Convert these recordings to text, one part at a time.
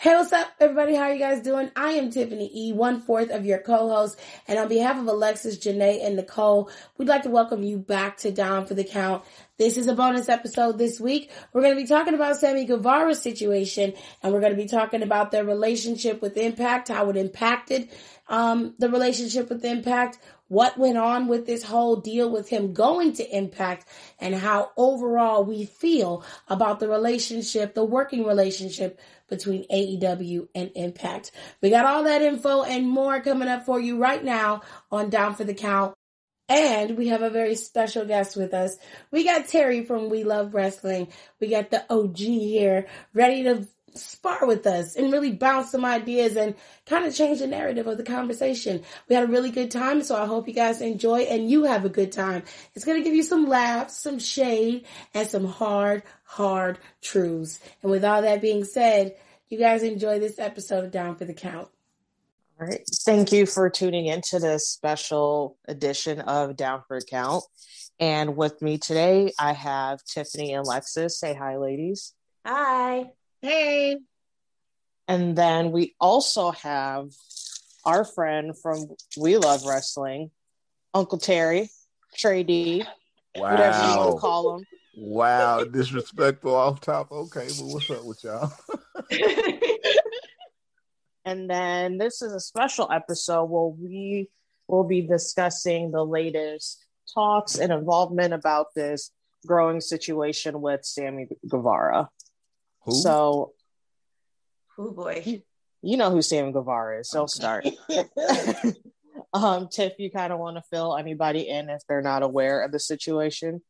Hey, what's up, everybody? How are you guys doing? I am Tiffany E, one fourth of your co-host, and on behalf of Alexis, Janae, and Nicole, we'd like to welcome you back to Down for the Count. This is a bonus episode this week. We're going to be talking about Sammy Guevara's situation, and we're going to be talking about their relationship with Impact, how it impacted um, the relationship with Impact, what went on with this whole deal with him going to Impact, and how overall we feel about the relationship, the working relationship between AEW and Impact. We got all that info and more coming up for you right now on Down for the Count. And we have a very special guest with us. We got Terry from We Love Wrestling. We got the OG here ready to spar with us and really bounce some ideas and kind of change the narrative of the conversation. We had a really good time, so I hope you guys enjoy and you have a good time. It's going to give you some laughs, some shade, and some hard, hard truths. And with all that being said, you guys enjoy this episode of Down for the Count. All right. Thank you for tuning into this special edition of Down for the Count. And with me today, I have Tiffany and Lexus. Say hi, ladies. Hi. Hey. And then we also have our friend from We Love Wrestling, Uncle Terry, Trey D, wow. whatever you want to call him. Wow, disrespectful off top. Okay, well, what's up with y'all? and then this is a special episode where we will be discussing the latest talks and involvement about this growing situation with Sammy Guevara. Who? So, oh boy, you know who Sam Guevara is. So start. um, Tiff, you kind of want to fill anybody in if they're not aware of the situation.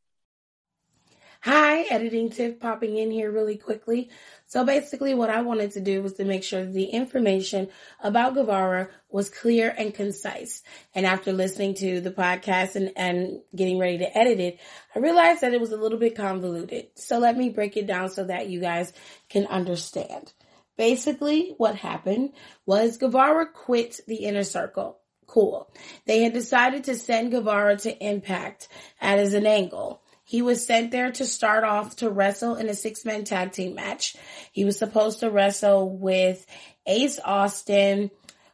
Hi, editing Tiff popping in here really quickly. So basically what I wanted to do was to make sure the information about Guevara was clear and concise. And after listening to the podcast and, and getting ready to edit it, I realized that it was a little bit convoluted. So let me break it down so that you guys can understand. Basically what happened was Guevara quit the inner circle. Cool. They had decided to send Guevara to Impact as an angle. He was sent there to start off to wrestle in a six man tag team match. He was supposed to wrestle with Ace Austin,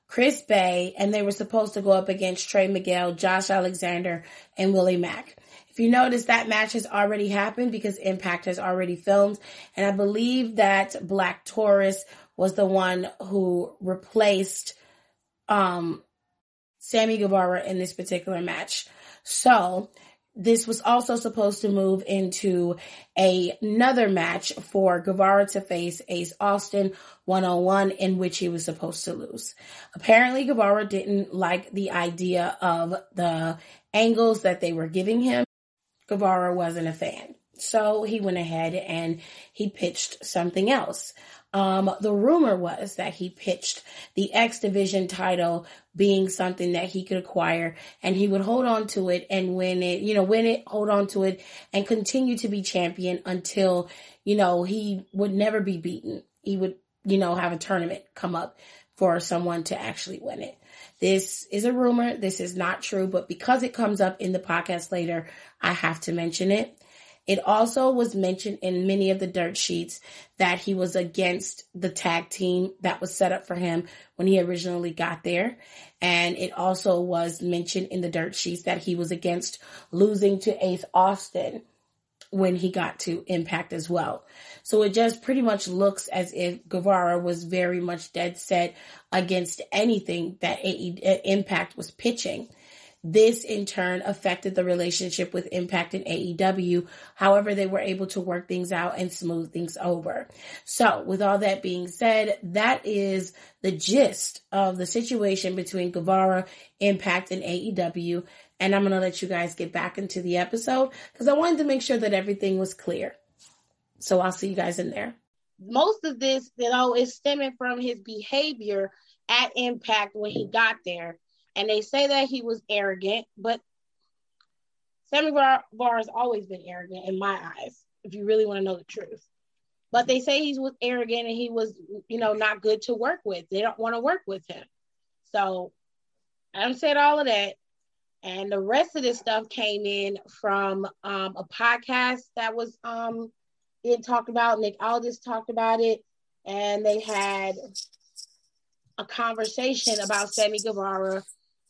Chris Bey, and they were supposed to go up against Trey Miguel, Josh Alexander, and Willie Mack. If you notice, that match has already happened because Impact has already filmed. And I believe that Black Taurus was the one who replaced um, Sammy Guevara in this particular match. So this was also supposed to move into a, another match for Guevara to face Ace Austin 101 in which he was supposed to lose. Apparently Guevara didn't like the idea of the angles that they were giving him. Guevara wasn't a fan. So he went ahead and he pitched something else. Um, the rumor was that he pitched the X Division title being something that he could acquire and he would hold on to it and win it, you know, win it, hold on to it and continue to be champion until, you know, he would never be beaten. He would, you know, have a tournament come up for someone to actually win it. This is a rumor. This is not true, but because it comes up in the podcast later, I have to mention it. It also was mentioned in many of the dirt sheets that he was against the tag team that was set up for him when he originally got there. And it also was mentioned in the dirt sheets that he was against losing to Ace Austin when he got to Impact as well. So it just pretty much looks as if Guevara was very much dead set against anything that AE, uh, Impact was pitching. This in turn affected the relationship with Impact and AEW. However, they were able to work things out and smooth things over. So with all that being said, that is the gist of the situation between Guevara, Impact, and AEW. And I'm going to let you guys get back into the episode because I wanted to make sure that everything was clear. So I'll see you guys in there. Most of this, you know, is stemming from his behavior at Impact when he got there and they say that he was arrogant, but Sammy Bar, has always been arrogant in my eyes, if you really want to know the truth. But they say he was arrogant and he was, you know, not good to work with. They don't want to work with him. So I said all of that. And the rest of this stuff came in from um, a podcast that was um, being talked about. Nick Aldis talked about it. and they had a conversation about Sammy Guevara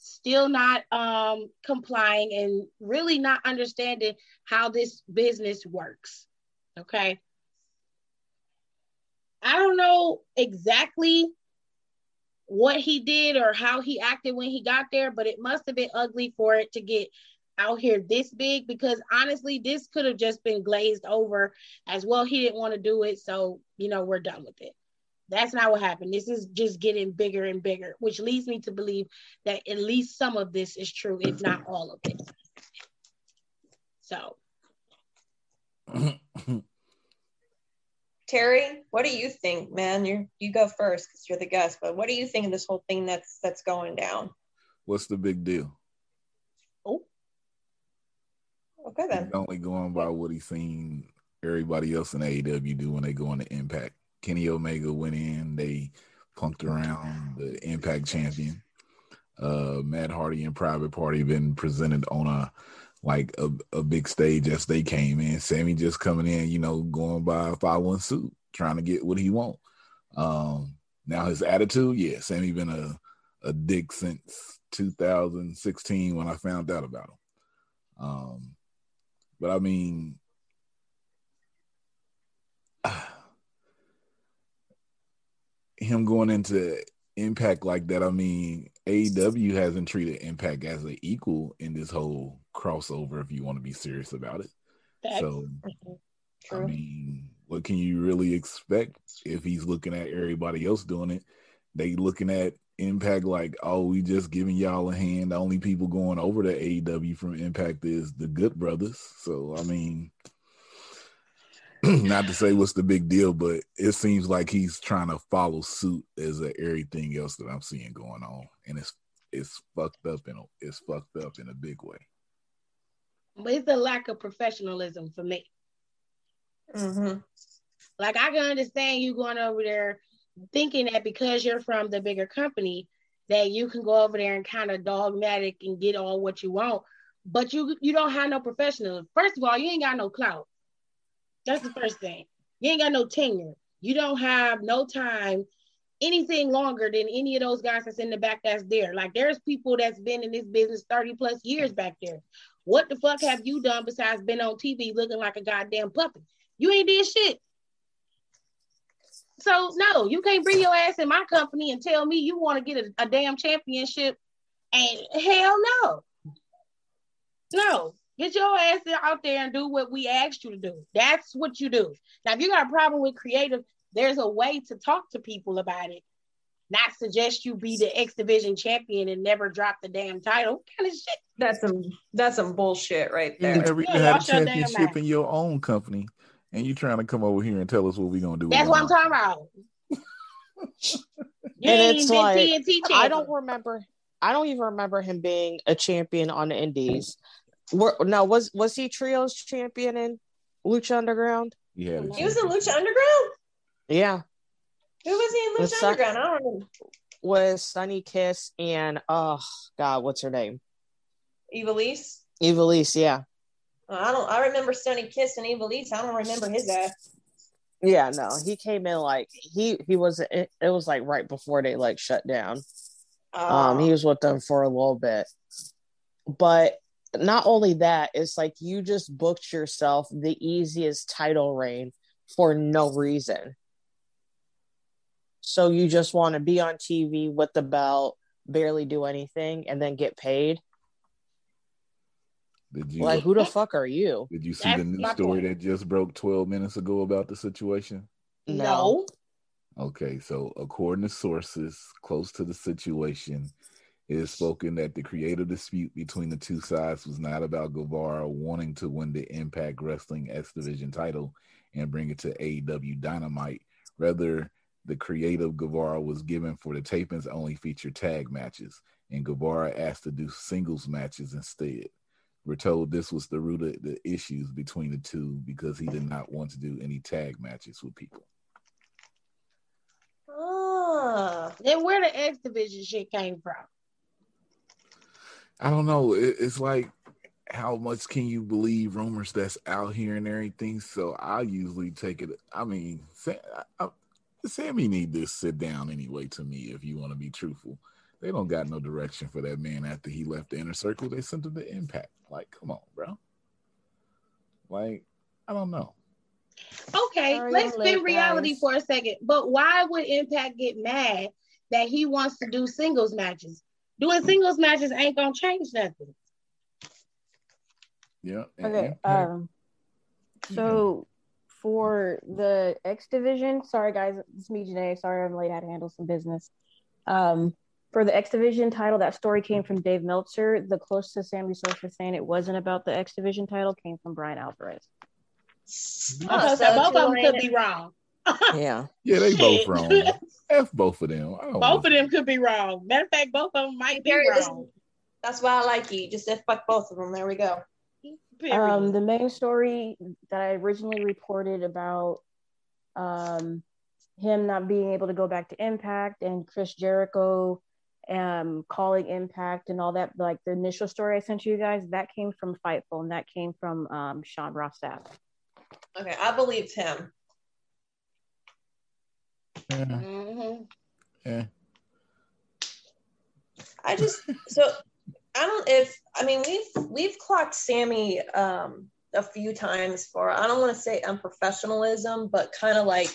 still not um, complying and really not understanding how this business works. Okay. I don't know exactly what he did or how he acted when he got there, but it must have been ugly for it to get out here this big because honestly, this could have just been glazed over as well. He didn't want to do it, so you know, we're done with it. That's not what happened. This is just getting bigger and bigger, which leads me to believe that at least some of this is true, if not all of it. So, Terry, what do you think, man? You you go first because you're the guest. But what do you think of this whole thing that's that's going down? What's the big deal? Oh, okay then. He's only going by what he's seen everybody else in AEW do when they go into Impact. Kenny Omega went in, they punked around the Impact champion. Uh, Matt Hardy and Private Party been presented on a like a, a big stage as they came in. Sammy just coming in, you know, going by a five one suit, trying to get what he want. Um, now his attitude, yeah, Sammy been a a dick since 2016 when I found out about him. Um, but I mean, him going into Impact like that, I mean, AEW hasn't treated Impact as an equal in this whole crossover. If you want to be serious about it, Facts. so I mean, what can you really expect if he's looking at everybody else doing it? They looking at Impact like, oh, we just giving y'all a hand. The only people going over to AEW from Impact is the Good Brothers. So I mean, not to say what's the big deal, but it seems like he's trying to follow suit as a, everything else that I'm seeing going on, and it's it's fucked up in a, it's fucked up in a big way. but it's a lack of professionalism for me. Mm-hmm. Like I can understand you going over there thinking that because you're from the bigger company that you can go over there and kind of dogmatic and get all what you want, but you you don't have no professionalism. First of all, you ain't got no clout. That's the first thing. You ain't got no tenure. You don't have no time anything longer than any of those guys that's in the back that's there. Like there's people that's been in this business 30 plus years back there. What the fuck have you done besides been on TV looking like a goddamn puppet? You ain't did shit. So no, you can't bring your ass in my company and tell me you want to get a, a damn championship. And hell no. No. Get your ass out there and do what we asked you to do. That's what you do. Now, if you got a problem with creative, there's a way to talk to people about it. Not suggest you be the X Division champion and never drop the damn title. What kind of shit. That's some that's some bullshit right You there. never Yeah, even had a watch your championship in your own company, and you trying to come over here and tell us what we're gonna do. That's what I'm talking about. You And ain't like, TNT. I don't remember. I don't even remember him being a champion on the Indies. Were, no, was was he trios champion in Lucha Underground? He had He was in. Lucha Underground. Yeah, Who was he in Lucha Sun- Underground? I don't remember. with Sonny Kiss and oh god, what's her name? Ivelisse. Ivelisse. Yeah, Uh, I don't. I remember Sonny Kiss and Ivelisse. I don't remember his ass. yeah. No, he came in like he he was. It, it was like right before they like shut down. Um, he Oh. was with them for a little bit, but not only that, it's like you just booked yourself the easiest title reign for no reason. So you just want to be on TV with the belt, barely do anything, and then get paid. Did you Like, who the fuck are you? did you see That's the news story point. that just broke 12 minutes ago about the situation? No. Okay, so according to sources close to the situation, it is spoken that the creative dispute between the two sides was not about Guevara wanting to win the Impact Wrestling X Division title and bring it to AEW Dynamite. Rather, the creative Guevara was given for the tapings only feature tag matches, and Guevara asked to do singles matches instead. We're told this was the root of the issues between the two because he did not want to do any tag matches with people. Ah, oh, Then where the X Division shit came from? I don't know. It, it's like how much can you believe rumors that's out here and everything? So I usually take it. I mean, say- I, I, Sammy need to sit down anyway. To me, if you want to be truthful, they don't got no direction for that man after he left the inner circle. They sent him to Impact. Like, come on, bro. Like, I don't know. Okay, Sorry, let's I'm spin reality guys. for a second. But why would Impact get mad that he wants to do singles matches? Doing singles matches ain't gonna change nothing. Yeah. and Okay. Impact- Um. So for the X division, sorry guys, it's me, Janae. Sorry I'm late. I had to handle some business. Um. For the X division title, that story came from Dave Meltzer. The closest Sammy Sosa saying it wasn't about the X division title came from Bryan Alvarez. Oh, Okay, so so both of them could be wrong. Yeah. yeah, they both wrong. F both of them. I don't Both of them could be wrong. Matter of fact, both of them might be Gary, this- wrong. That's why I like you. Just said fuck both of them. There we go. Um, the main story that I originally reported about um, him not being able to go back to Impact and Chris Jericho um, calling Impact and all that, like the initial story I sent you guys, that came from Fightful and that came from um, Sean Ross Sapp. Okay, I believed him. Yeah, Mhm. yeah. I just so I don't if I mean we've we've clocked Sammy um a few times for I don't want to say unprofessionalism, but kind of like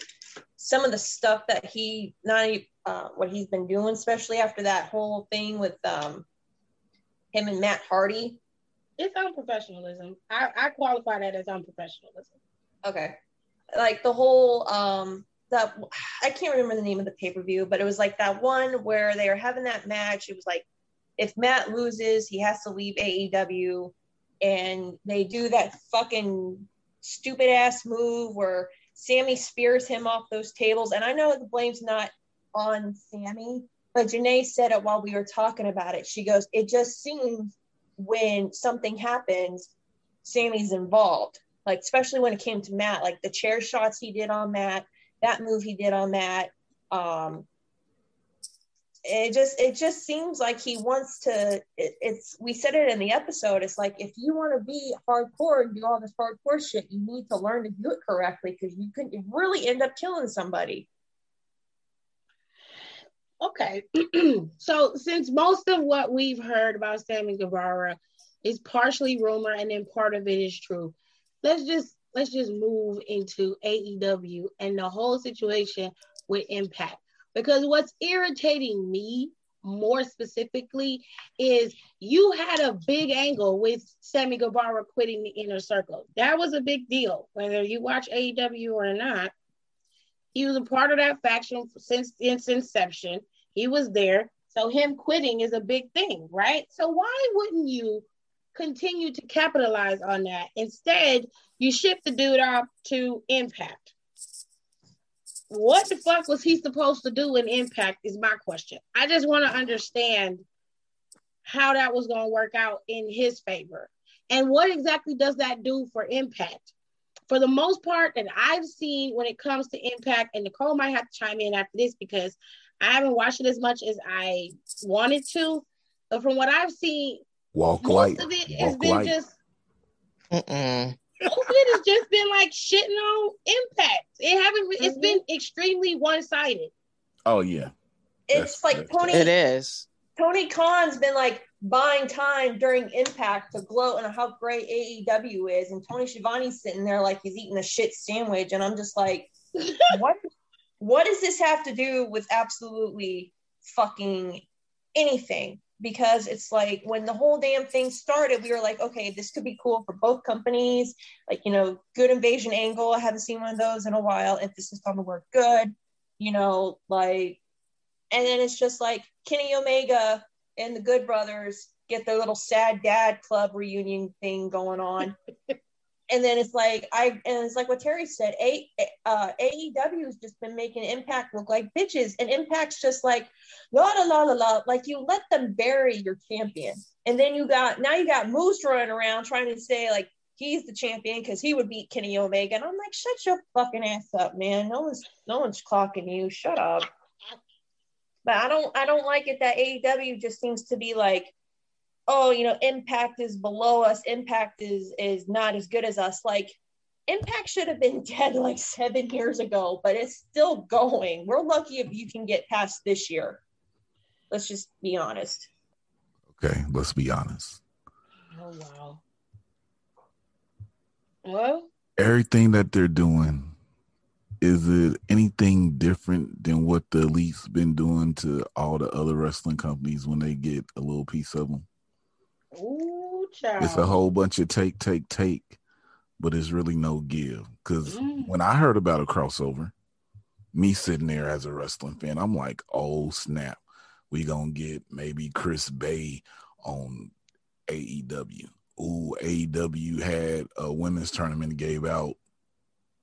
some of the stuff that he not e- uh, what he's been doing, especially after that whole thing with um him and Matt Hardy. It's unprofessionalism. I, I qualify that as unprofessionalism. Okay. Like the whole um I can't remember the name of the pay-per-view, but it was like that one where they were having that match. It was like if Matt loses, he has to leave AEW and they do that fucking stupid ass move where Sammy spears him off those tables. And I know the blame's not on Sammy, but Janae said it while we were talking about it. She goes, It just seems when something happens, Sammy's involved like especially when it came to Matt, like the chair shots he did on Matt, that move he did on that. Um, it just it just seems like he wants to. It, it's we said it in the episode. It's like if you want to be hardcore and do all this hardcore shit, you need to learn to do it correctly because you could really end up killing somebody. Okay. so since most of what we've heard about Sammy Guevara is partially rumor and then part of it is true, let's just let's just move into AEW and the whole situation with Impact. Because what's irritating me more specifically is you had a big angle with Sammy Guevara quitting the inner circle. That was a big deal, whether you watch AEW or not. He was a part of that faction since its inception. He was there. So him quitting is a big thing, right? So why wouldn't you continue to capitalize on that? Instead, you ship the dude off to Impact. What the fuck was he supposed to do in Impact is my question. I just want to understand how that was going to work out in his favor. And what exactly does that do for Impact? For the most part that I've seen when it comes to Impact, and Nicole might have to chime in after this because I haven't watched it as much as I wanted to. But from what I've seen, Walk most light. of it has Walk been light. just Mm-mm. most of it has just been like shitting on impact. It haven't it's Mhm. been extremely one-sided. Oh yeah. It's That's- like that's- Tony It is. Tony Khan's been like buying time during Impact to gloat on how great AEW is, and Tony Schiavone's sitting there like he's eating a shit sandwich, and I'm just like, what? What does this have to do with absolutely fucking anything? Because it's like when the whole damn thing started, we were like, okay, this could be cool for both companies. Like, you know, good invasion angle. I haven't seen one of those in a while. Emphasis on the word good. You know, like and then it's just like Kenny Omega and the Good Brothers get their little sad dad club reunion thing going on. and then it's like I and it's like what Terry said, A, uh, AEW has just been making Impact look like bitches, and Impact's just like la la la la la. Like you let them bury your champion, and then you got now you got Moose running around trying to say like he's the champion because he would beat Kenny Omega, and I'm like, shut your fucking ass up, man. No one's no one's clocking you. Shut up. But I don't I don't like it that AEW just seems to be like, oh, you know, Impact is below us. Impact is is not as good as us. Like Impact should have been dead like seven years ago, but it's still going. We're lucky if you can get past this year. Let's just be honest. Okay, let's be honest. Oh wow. Well, Everything that they're doing, is it anything different than what the elite's been doing to all the other wrestling companies when they get a little piece of them? Ooh, child. It's a whole bunch of take, take, take, but it's really no give. Because Mm. when I heard about a crossover, me sitting there as a wrestling fan, I'm like, oh snap, we gonna get maybe Chris Bey on AEW. Ooh, AEW had a women's tournament and gave out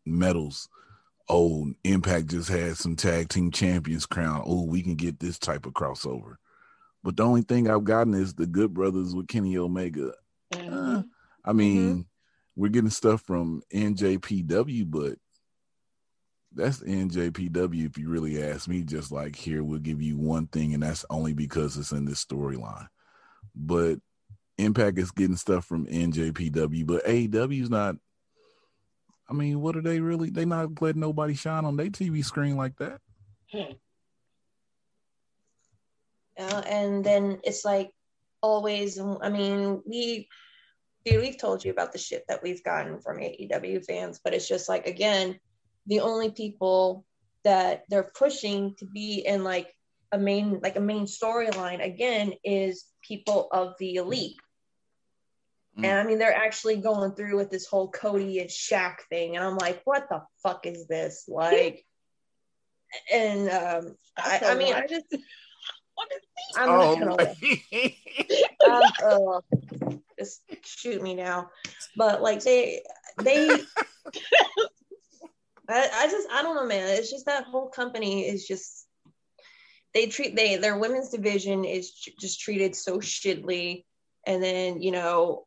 medals. Oh, Impact just had some tag team champions crown. Oh, we can get this type of crossover. But the only thing I've gotten is the Good Brothers with Kenny Omega. Mhm. Uh, I mean, we're getting stuff from NJPW, but that's NJPW if you really ask me. Just like here, we'll give you one thing, and that's only because it's in this storyline. But Impact is getting stuff from NJPW, but AEW's not. I mean, what are they really? They not letting nobody shine on their TV screen like that. Uh, and then it's like always, I mean, we, dude, we've told you about the shit that we've gotten from AEW fans, but it's just like, again, the only people that they're pushing to be in like a main, like a main storyline again is people of the elite. Mm. And I mean, they're actually going through with this whole Cody and Shaq thing. And I'm like, what the fuck is this? Like, and um, I, I mean, I just, What is I'm Oh, um, uh, just shoot me now. But like they, they, I, I just, I don't know, man. It's just that whole company is just, they treat they their women's division is just treated so shittily, and then you know,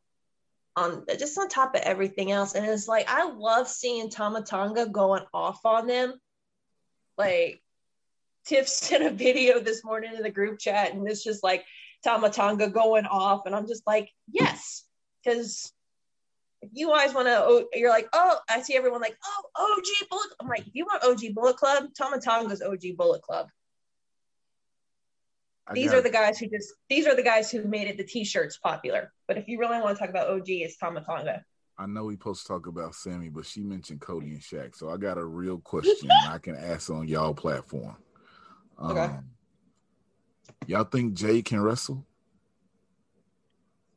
on just on top of everything else, and it's like I love seeing Tama Tonga going off on them, like. Tiff sent a video this morning in the group chat, and it's just like Tama Tonga going off, and I'm just like, yes, because if you guys want to, oh, you're like, oh, I see everyone like, oh, OG Bullet. I'm like, if you want OG Bullet Club, Tama Tonga's OG Bullet Club. I These are the guys who just, these are the guys who made it the t-shirts popular. But if you really want to talk about OG, it's Tama Tonga. I know we supposed to talk about Sammy, but she mentioned Cody and Shaq. So I got a real question I can ask on y'all platform. Um, Y'all think Jay can wrestle?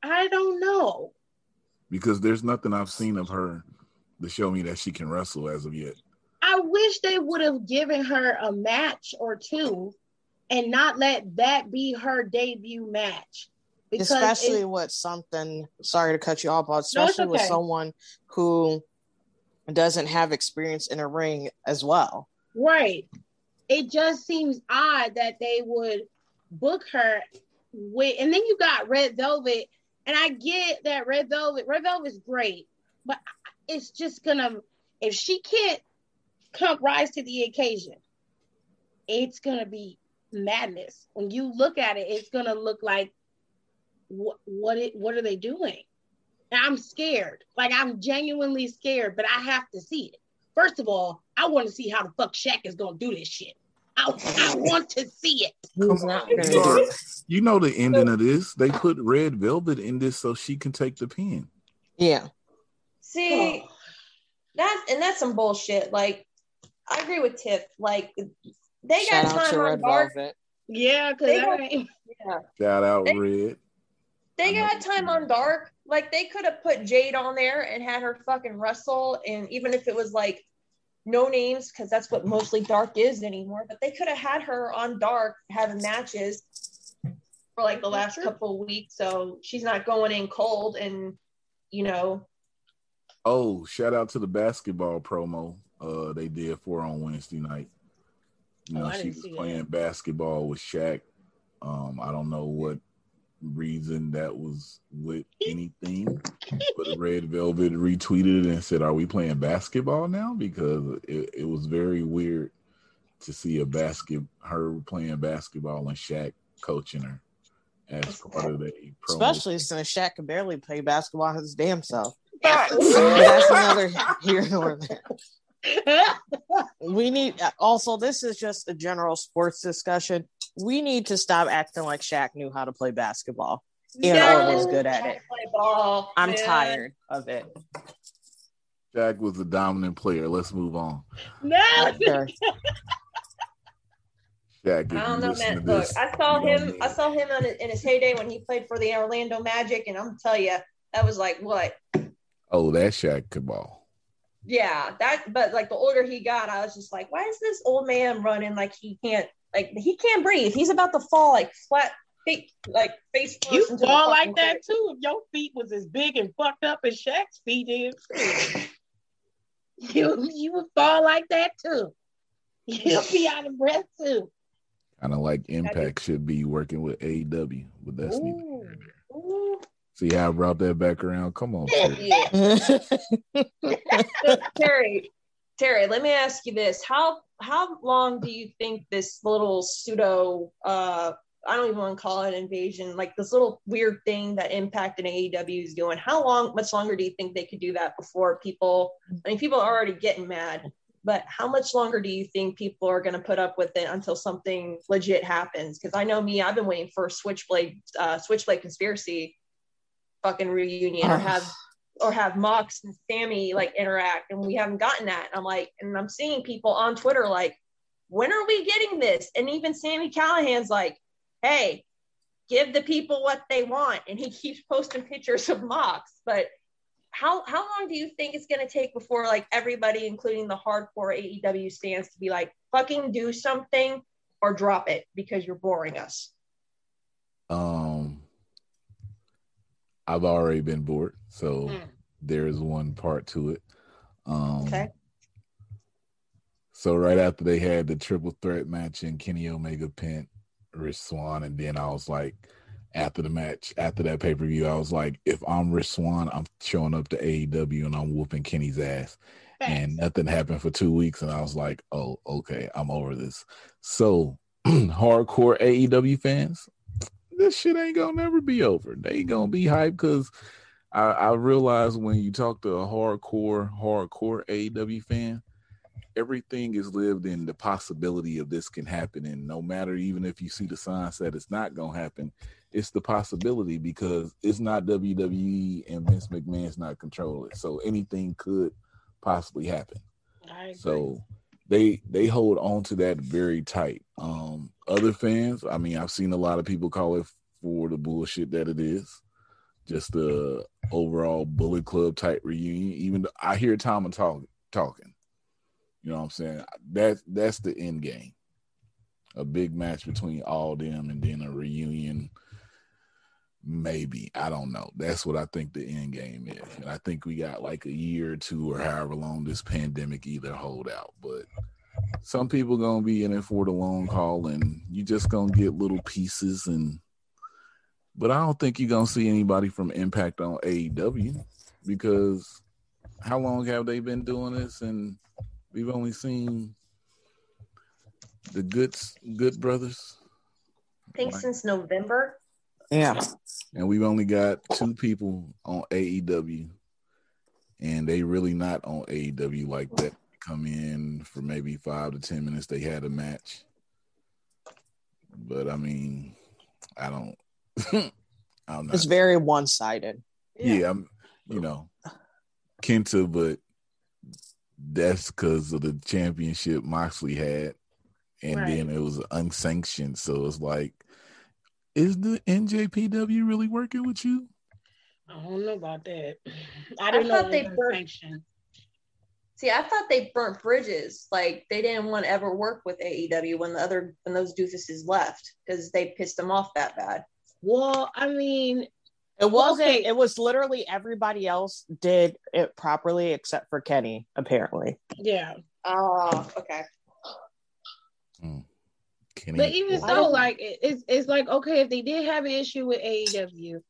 I don't know. Because there's nothing I've seen of her to show me that she can wrestle as of yet. I wish they would have given her a match or two and not let that be her debut match. Because especially it- with something sorry to cut you off but No, it's especially with someone who doesn't have experience in a ring as well right. It just seems odd that they would book her with and then you got Red Velvet. And I get that Red Velvet, Red Velvet's great, but it's just gonna if she can't come rise to the occasion, it's gonna be madness. When you look at it, it's gonna look like what what it what are they doing? And I'm scared. Like I'm genuinely scared, but I have to see it. First of all, I want to see how the fuck Shaq is gonna do this shit. I, I want to see it. He's not You gonna know, you know the ending of this. They put red velvet in this so she can take the pin. yeah See, Oh. that and that's some bullshit. Like, I agree with Tiff. Like, they shout got time to on red dark. velvet Yeah, because They I don't- ain't- Shout out They- Red. They I got time on dark. Like they could have put Jade on there and had her fucking wrestle, and even if it was like no names, because that's what mostly dark is anymore. But they could have had her on dark having matches for like the last Sure. couple of weeks, so she's not going in cold. And you know, Oh, shout out to the basketball promo uh they did for on Wednesday night. You Oh, know, I she was see that. playing basketball with Shaq. Um, I don't know what reason that was with anything, but Red Velvet retweeted and said, Are we playing basketball now? Because it, it was very weird to see a basket her playing basketball and Shaq coaching her as part of the promo. especially since Shaq could barely play basketball his damn self that's another here nor there. We need also. This is just a general sports discussion. We need to stop acting like Shaq knew how to play basketball and or was good at it. Ball, I'm man. tired of it. Jack was a dominant player. Let's move on. no. Okay. Jack, if I don't know, listen man. to Look, this, I saw him. I saw him on, in his heyday when he played for the Orlando Magic, and I'm gonna tell you, that was like what? Oh, that Shaq could ball. Yeah, that. But like the older he got, I was just like, why is this old man running like he can't, like he can't breathe? He's about to fall like flat, feet, like face. You into fall fucking like that pit. too. If your feet was as big and fucked up as Shaq's feet is, you you would fall like that too. You'll be out of breath too. Kind of like Impact should be working with AEW, but that's Ooh. here nor there. Ooh, See how I brought that back around? Come on, Sid. Terry, Terry, let me ask you this: how how long do you think this little pseudo uh I don't even want to call it invasion, like this little weird thing that Impact and AEW is doing? How long, much longer do you think they could do that before people? I mean, people are already getting mad, but how much longer do you think people are going to put up with it until something legit happens? Because I know me, I've been waiting for Switchblade, uh, Switchblade conspiracy fucking reunion or have or have Mox and Sammy like interact, and we haven't gotten that. And I'm like, and I'm seeing people on Twitter like, when are we getting this? And even Sami Callihan's like, hey, give the people what they want, and he keeps posting pictures of Mox. But how how long do you think it's gonna take before like everybody, including the hardcore AEW stands, to be like, fucking do something or drop it because you're boring us? Um, I've already been bored, so Mm. there's one part to it. Um, Okay. So right after they had the triple threat match in Kenny Omega Pent, Rich Swann, and then I was like, after the match, after that pay per view, I was like, if I'm Rich Swann, I'm showing up to AEW and I'm whooping Kenny's ass. And nothing happened for two weeks, and I was like, oh, okay, I'm over this. So, hardcore AEW fans, this shit ain't gonna never be over. They gonna be hyped because I, I realize when you talk to a hardcore, hardcore AEW fan, everything is lived in the possibility of this can happen. And no matter even if you see the signs that it's not gonna happen, it's the possibility because it's not WWE and Vince McMahon's not controlling it. So anything could possibly happen. I agree. So they they hold on to that very tight. Um other fans, I mean, I've seen a lot of people call it for the bullshit that it is. Just the overall Bullet Club type reunion. Even though I hear Tom and talk, talking. You know what I'm saying? That that's the end game. A big match between all them and then a reunion. Maybe. I don't know. That's what I think the end game is. And I think we got like a year or two or however long this pandemic either hold out. But some people gonna be in it for the long haul and you just gonna get little pieces and but I don't think you're gonna see anybody from Impact on AEW because how long have they been doing this and we've only seen the good good brothers I think Right. since November. Yeah. and we've only got two people on AEW, and they really not on AEW like that. Come in for maybe five to ten minutes. They had a match, but I mean, I don't. I'm not. It's very one sided. yeah, I'm. You know, Kenta, but that's because of the championship Moxley had, and Right. then it was unsanctioned. So it's like, is the NJPW really working with you? I don't know about that. I didn't thought know they they were burnt- sanctioned. See, I thought they burnt bridges. Like they didn't want to ever work with AEW when the other when those doofuses left because they pissed them off that bad. Well, I mean, It wasn't, Okay. it was literally everybody else did it properly except for Kenny, apparently. yeah. Oh, okay. Kenny, But even I so, like it's it's like okay, if they did have an issue with AEW,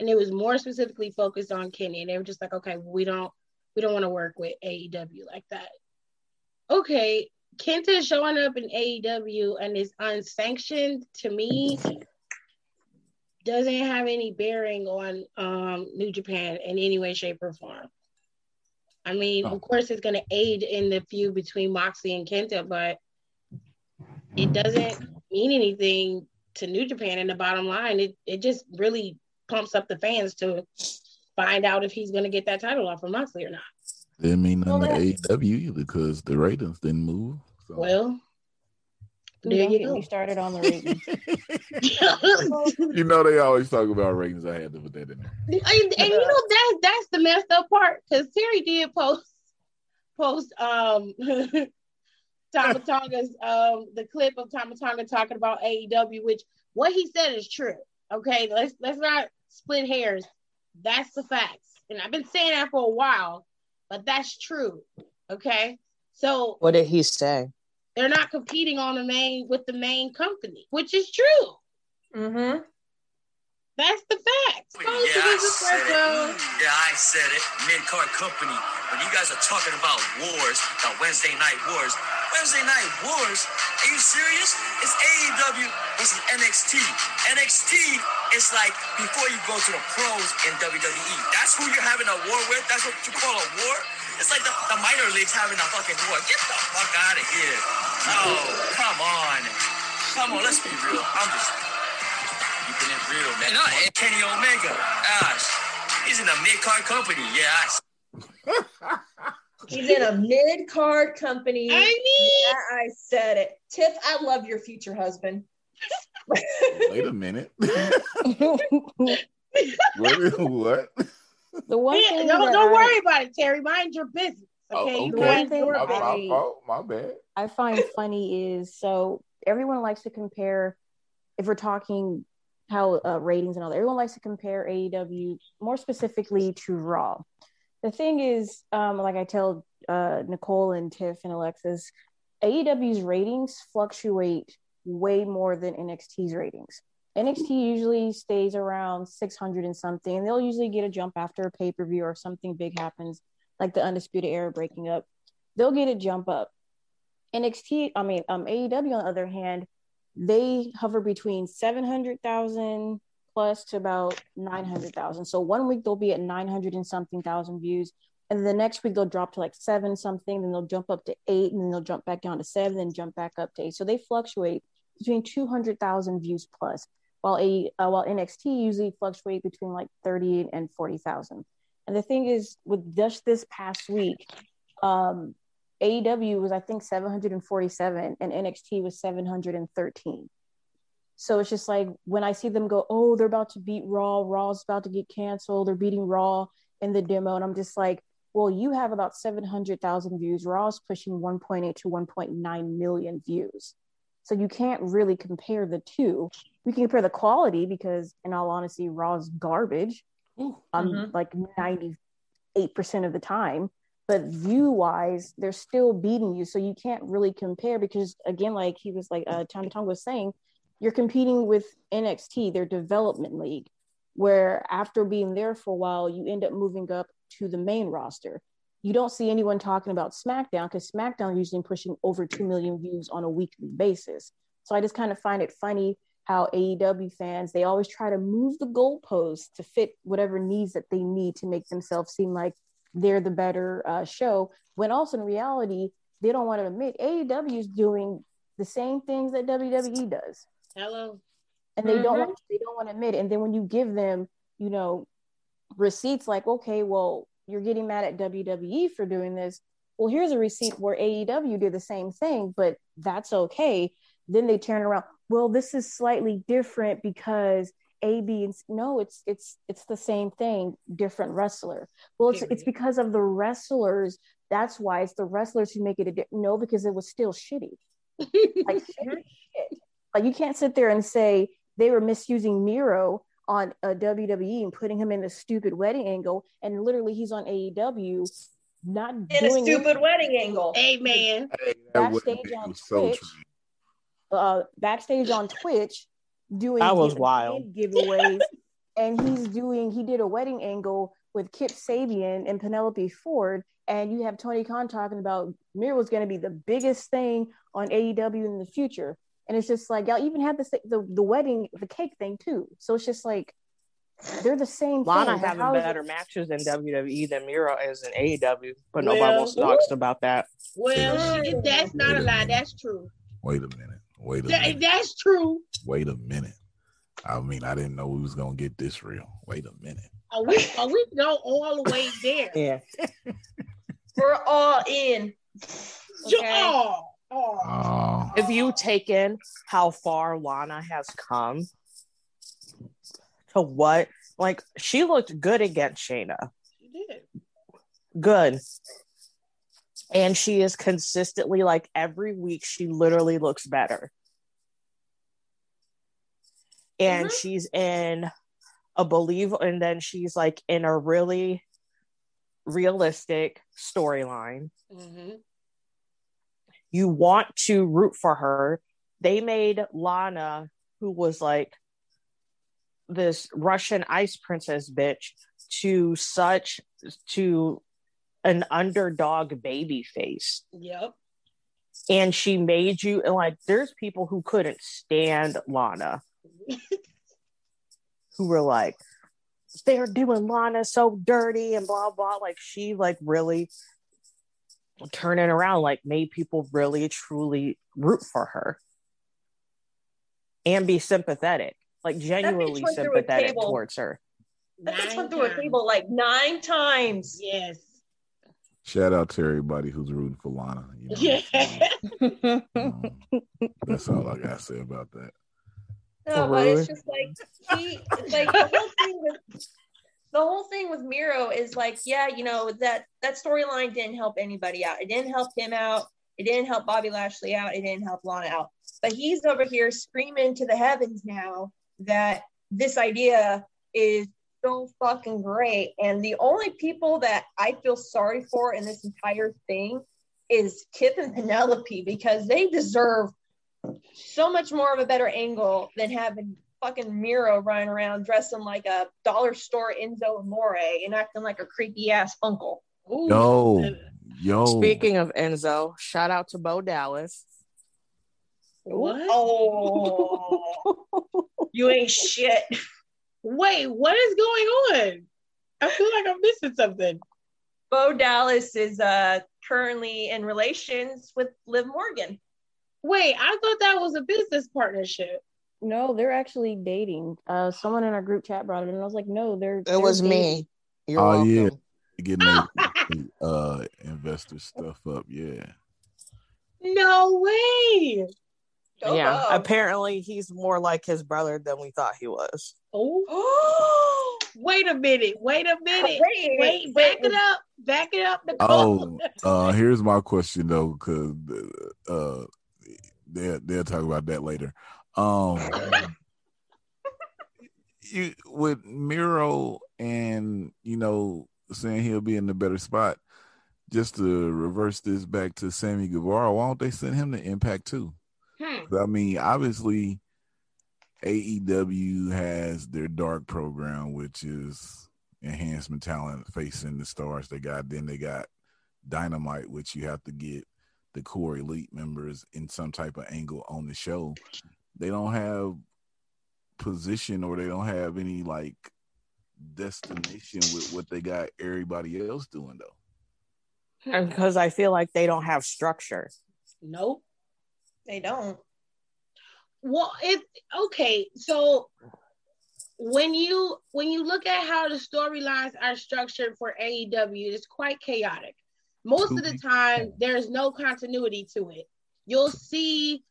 and it was more specifically focused on Kenny, and they were just like, okay, we don't we don't want to work with AEW like that. Okay, Kenta showing up in AEW and is unsanctioned to me doesn't have any bearing on um New Japan in any way, shape, or form. I mean, Oh. of course, it's going to aid in the feud between Moxley and Kenta, but it doesn't mean anything to New Japan. In the bottom line, it it just really pumps up the fans to find out if he's going to get that title off of Moxley or not. Didn't mean nothing Well, to AEW either because the ratings didn't move. So. Well, Ooh, there don't you go. started on the ratings. you know they always talk about ratings. I had to put that in there. and, and you know that's that's the messed up part because Terry did post post um Tama Tonga's um the clip of Tama Tonga talking about AEW, which what he said is true. Okay, let's let's not split hairs. That's the facts, and I've been saying that for a while, but that's true. Okay, so What did he say? they're not competing on the main with the main company, which is true. Mm-hmm. That's the facts. Yeah, I said it. Yeah, I said it. Mid card company. When you guys are talking about wars, about Wednesday night wars, Wednesday night wars? Are you serious? It's AEW versus NXT. NXT is like before you go to the pros in WWE. That's who you're having a war with. That's what you call a war. It's like the, the minor leagues having a fucking war. Get the fuck out of here. Oh, come on. Come on, let's be real. I'm just keeping it real, man. And Kenny Omega, gosh, he's in a mid card company. Yeah, I He's in a mid card company. I mean, Yeah, I said it. Tiff, I love your future husband. Wait a minute. what? what? the one Yeah, thing don't, don't I- worry about it, Terry. Mind your business. Okay, Oh, okay. mind One your thing My, business. my I- My bad. I find funny is so everyone likes to compare, if we're talking how uh, ratings and all that, everyone likes to compare AEW more specifically to Raw. The thing is, um, like I tell uh, Nicole and Tiff and Alexis, AEW's ratings fluctuate way more than NXT's ratings. NXT usually stays around 600 and something, and they'll usually get a jump after a pay per view or something big happens, like the Undisputed Era breaking up. They'll get a jump up. NXT, I mean, um, AEW on the other hand, they hover between 700,000 plus to about 900,000. So one week they'll be at 900 and something thousand views. And the next week they'll drop to like seven something, then they'll jump up to eight, and then they'll jump back down to seven, then jump back up to eight. So they fluctuate between 200,000 views plus, while a uh, while NXT usually fluctuate between like 30 and 40,000. And the thing is, with just this past week, um, AEW was I think 747 and NXT was 713. So it's just like when I see them go, oh, they're about to beat Raw, Raw's about to get canceled, they're beating Raw in the demo, and I'm just like, well, you have about 700,000 views. Raw's pushing 1.8 to 1.9 million views. So you can't really compare the two. We can compare the quality because, in all honesty, Raw's garbage. Um, Mhm. like 98% of the time but view wise they're still beating you so you can't really compare because again like he was like uh Tony Tong was saying you're competing with NXT their development league where after being there for a while you end up moving up to the main roster you don't see anyone talking about SmackDown because SmackDown is usually pushing over 2 million views on a weekly basis so I just kind of find it funny how AEW fans they always try to move the goalposts to fit whatever needs that they need to make themselves seem like they're the better uh, show. When also in reality, they don't want to admit AEW is doing the same things that WWE does, Hello. and they don't Mhm. want they don't want to admit. It. And then when you give them, you know, receipts like, okay, well, you're getting mad at WWE for doing this. Well, here's a receipt where AEW did the same thing, but that's okay. Then they turn around. Well, this is slightly different because A, B, and C- no, it's it's it's the same thing, different wrestler. Well, it's it's because of the wrestlers. That's why it's the wrestlers who make it a di- no, because it was still shitty. Like shitty shit. Like you can't sit there and say they were misusing Miro on a WWE and putting him in the stupid wedding angle, and literally he's on AEW, not In a doing stupid wedding angle. Amen. Hey, that Backstage on so Twitch. true. uh, backstage on Twitch doing That was wild. giveaways, and he's doing he did a wedding angle with Kip Sabian and Penelope Ford, and you have Tony Khan talking about Miro was going to be the biggest thing on AEW in the future, and it's just like y'all even had the the, the wedding the cake thing too, so it's just like they're the same Lana thing. having how is it- better matches in WWE than Miro is in AEW, but nobody Well, wants to talk about that. Well, she, that's not a lie. That's true. Wait a minute. Wait a That, minute. that's true. Wait a minute. I mean, I didn't know we was gonna get this real. Wait a minute. Are we? a week go all the way there. Yeah. We're all in. Ju- Okay. Oh, If you take in how far Lana has come to what, like, she looked good against Shayna. She did. Good. And she is consistently, like, every week, she literally looks better. And Mhm. she's in a believe, and then she's like in a really realistic storyline. hmm you want to root for her. They made Lana, who was like this Russian ice princess bitch, to such to an underdog baby face. Yep. And she made you and like there's people who couldn't stand Lana who were like, they're doing Lana so dirty and blah blah. Like she like really turn it around, like made people really truly root for her and be sympathetic, like genuinely through a sympathetic table. towards her. That bitch went through a table like nine times. Yes. shout out to everybody who's rooting for Lana. You know, Yeah. um, that's all I gotta say about that. No, but it's just like he, it's like the whole thing with the whole thing with Miro is like, yeah, you know that that storyline didn't help anybody out. It didn't help him out. It didn't help Bobby Lashley out. It didn't help Lana out. But he's over here screaming to the heavens now that this idea is so fucking great. And the only people that I feel sorry for in this entire thing is Kip and Penelope because they deserve so much more of a better angle than having fucking Miro running around dressing like a dollar store Enzo Amore and acting like a creepy ass uncle. Ooh. Yo, yo. Speaking of Enzo, shout out to Bo Dallas. What? Oh, you ain't shit. Wait, what is going on? I feel like I'm missing something. Bo Dallas is uh currently in relations with Liv Morgan. Wait, I thought that was a business partnership. No, they're actually dating. Uh, someone in our group chat brought it, and I was like, no, they're. It they're was dating. me. You're Oh, welcome. yeah. Getting their uh investor stuff up, yeah. No way. Go yeah. Bo. Apparently, he's more like his brother than we thought he was. Oh, wait a minute. Wait a minute. Wait, Wait, back it up. Back it up, Oh, uh, here's my question though, because uh, they'll they'll talk about that later. Um, you with Miro and you know saying he'll be in the better spot. Just to reverse this back to Sammy Guevara, why don't they send him to Impact too? Hmm. I mean, obviously, AEW has their dark program, which is enhancement talent facing the stars they got. Then they got Dynamite, which you have to get the core elite members in some type of angle on the show. They don't have position or they don't have any like destination with what they got everybody else doing though. Because I feel like they don't have structure. Nope. They don't. Well, it okay. So when you when you look at how the storylines are structured for AEW, it's quite chaotic. Most of the time, there's no continuity to it. You'll see,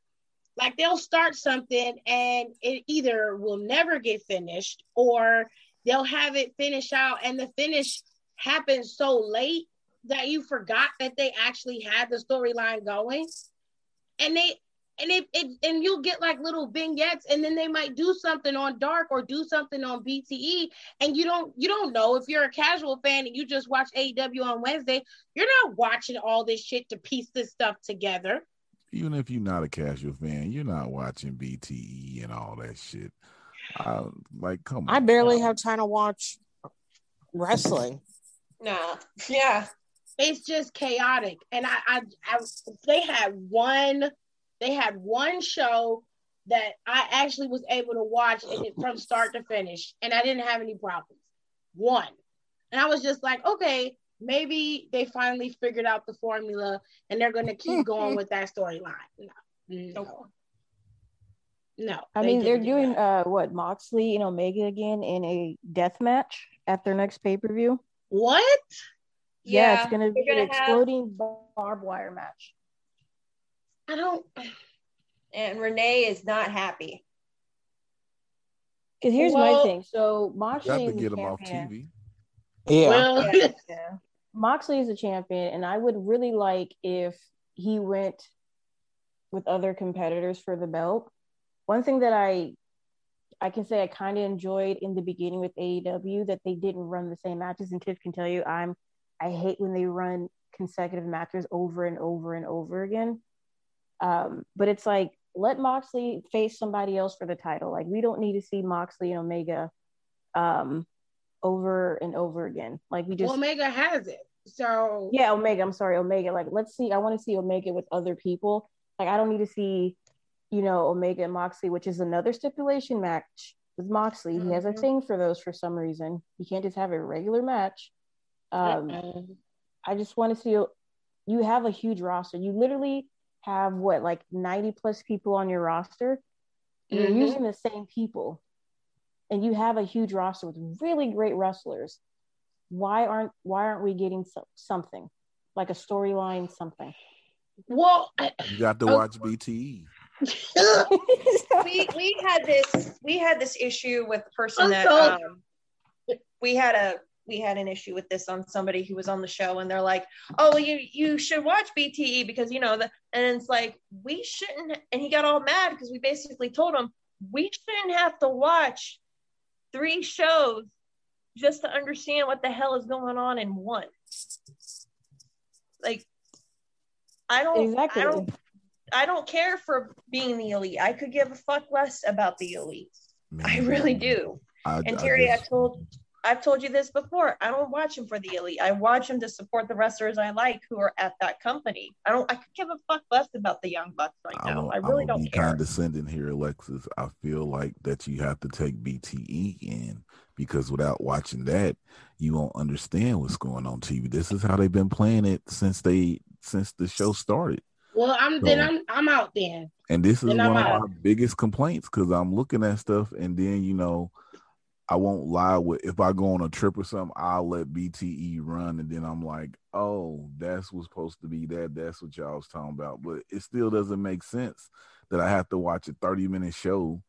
like they'll start something and it either will never get finished or they'll have it finish out and the finish happens so late that you forgot that they actually had the storyline going. And they and it, it and you'll get like little vignettes and then they might do something on dark or do something on bte and you don't you don't know if you're a casual fan and you just watch aew on wednesday you're not watching all this shit to piece this stuff together Even if you're not a casual fan, you're not watching BTE and all that shit. I, like, come on. I barely have time to watch wrestling. Nah. Yeah. it's just chaotic and I, I i they had one they had one show that I actually was able to watch it from start to finish, and I didn't have any problems. One, and I was just like, okay, maybe they finally figured out the formula, and they're going to keep going with that storyline. No, no, no. I mean, they're didn't do doing uh what Moxley and Omega again in a death match at their next pay per view. what? Yeah, it's gonna be they're an gonna have- exploding barbed wire match. I don't. and Renee is not happy. Because here's Well- my thing. So Moxley Got Moxley to get a him off. TV. Yeah. Well, Yeah. Moxley is a champion, and I would really like if he went with other competitors for the belt. One thing that I I can say I kind of enjoyed in the beginning with AEW that they didn't run the same matches, and Tiff can tell you I'm I hate when they run consecutive matches over and over and over again. Um, but it's like let Moxley face somebody else for the title. Like we don't need to see Moxley and Omega um over and over again. Like we just Omega has it. So yeah, Omega. I'm sorry, Omega. Like, let's see. I want to see Omega with other people. Like, I don't need to see, you know, Omega and Moxley, which is another stipulation match with Moxley. He has a Mhm. thing for those for some reason. He can't just have a regular match. Um, uh-uh. I just want to see. You have a huge roster. You literally have what, like 90 plus people on your roster. You're using the same people, and you have a huge roster with really great wrestlers. Why aren't Why aren't we getting so, something like a storyline? Something. well, I, You got to Oh. watch. BTE. we we had this we had this issue with the person I'm that um, we had a we had an issue with this on somebody who was on the show and they're like oh you you should watch bte because you know the and it's like we shouldn't and he got all mad because we basically told him we shouldn't have to watch three shows just to understand what the hell is going on in one like i don't Exactly. i don't I don't care for being the elite. I could give a fuck less about the elite. I Man, really do. I, And I Terry, just- I've told I've told you this before. I don't watch them for the elite. I watch them to support the wrestlers I like who are at that company. I don't I could give a fuck less about the young bucks right I'm now. gonna- I I'm really gonna don't be care. condescending here, Alexis. I feel like that you have to take BTE in because without watching that, you won't understand what's going on TV. This is how they've been playing it since they since the show started. well, I'm then I'm I'm out then. And this is Then one I'm of out. my biggest complaints because I'm looking at stuff and then you know, I won't lie with if I go on a trip or something, I'll let BTE run and then I'm like, oh, that's what's supposed to be that. That's what y'all was talking about. But it still doesn't make sense that I have to watch a 30 minute show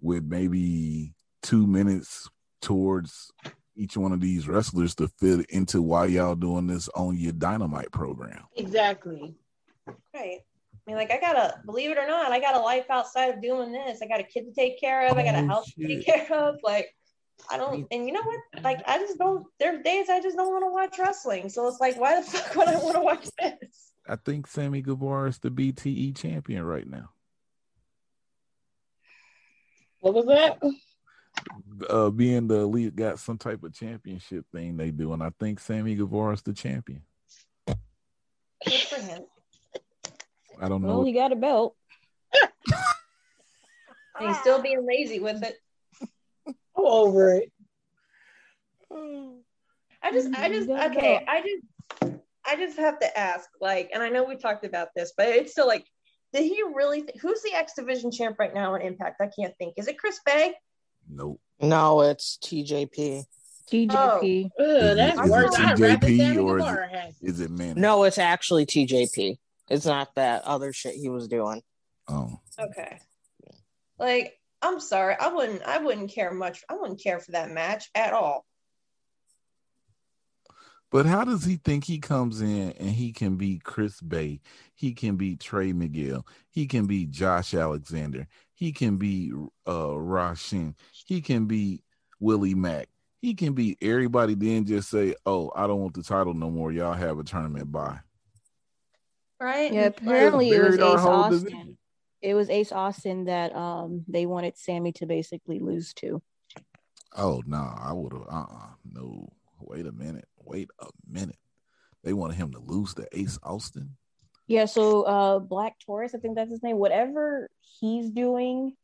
with maybe two minutes towards each one of these wrestlers to fit into why y'all doing this on your dynamite program. Exactly. Right. I mean, like I gotta believe it or not, I got a life outside of doing this. I got a kid to take care of. I got a house to take care of. Like, I don't. And you know what? Like, I just don't. There's days I just don't want to watch wrestling. So it's like, why the fuck would I want to watch this? I think Sammy Guevara is the BTE champion right now. What was that? Uh, being the elite got some type of championship thing they do, and I think Sammy Guevara is the champion. Good for him. I don't know. Well, he got a belt. He's still being lazy with it. I'm over it. I just, I just, okay, I just, I just have to ask, like, and I know we talked about this, but it's still like, did he really? Th- who's the X Division champ right now on Impact? I can't think. Is it Chris Bey? Nope. No, it's TJP. TJP. Oh, ugh, that's is it worse. I'd TJP or is Guevara have. Is it man? No, it's actually TJP. It's not that other shit he was doing. Oh, Okay. Like, I'm sorry, I wouldn't, I wouldn't care much. I wouldn't care for that match at all. but how does he think he comes in and he can beat Chris Bey? He can beat Trey Miguel. He can beat Josh Alexander. He can beat uh Rashin. He can beat Willie Mack. He can beat everybody. Then just say, "Oh, I don't want the title no more. Y'all have a tournament bye." Right? Yeah, apparently it was Ace Austin. division. It was Ace Austin that um they wanted Sammy to basically lose to. Oh no, I would have. Uh, uh no. Wait a minute. Wait a minute. They wanted him to lose to Ace Austin. Yeah, so uh Black Taurus, I think that's his name. Whatever he's doing,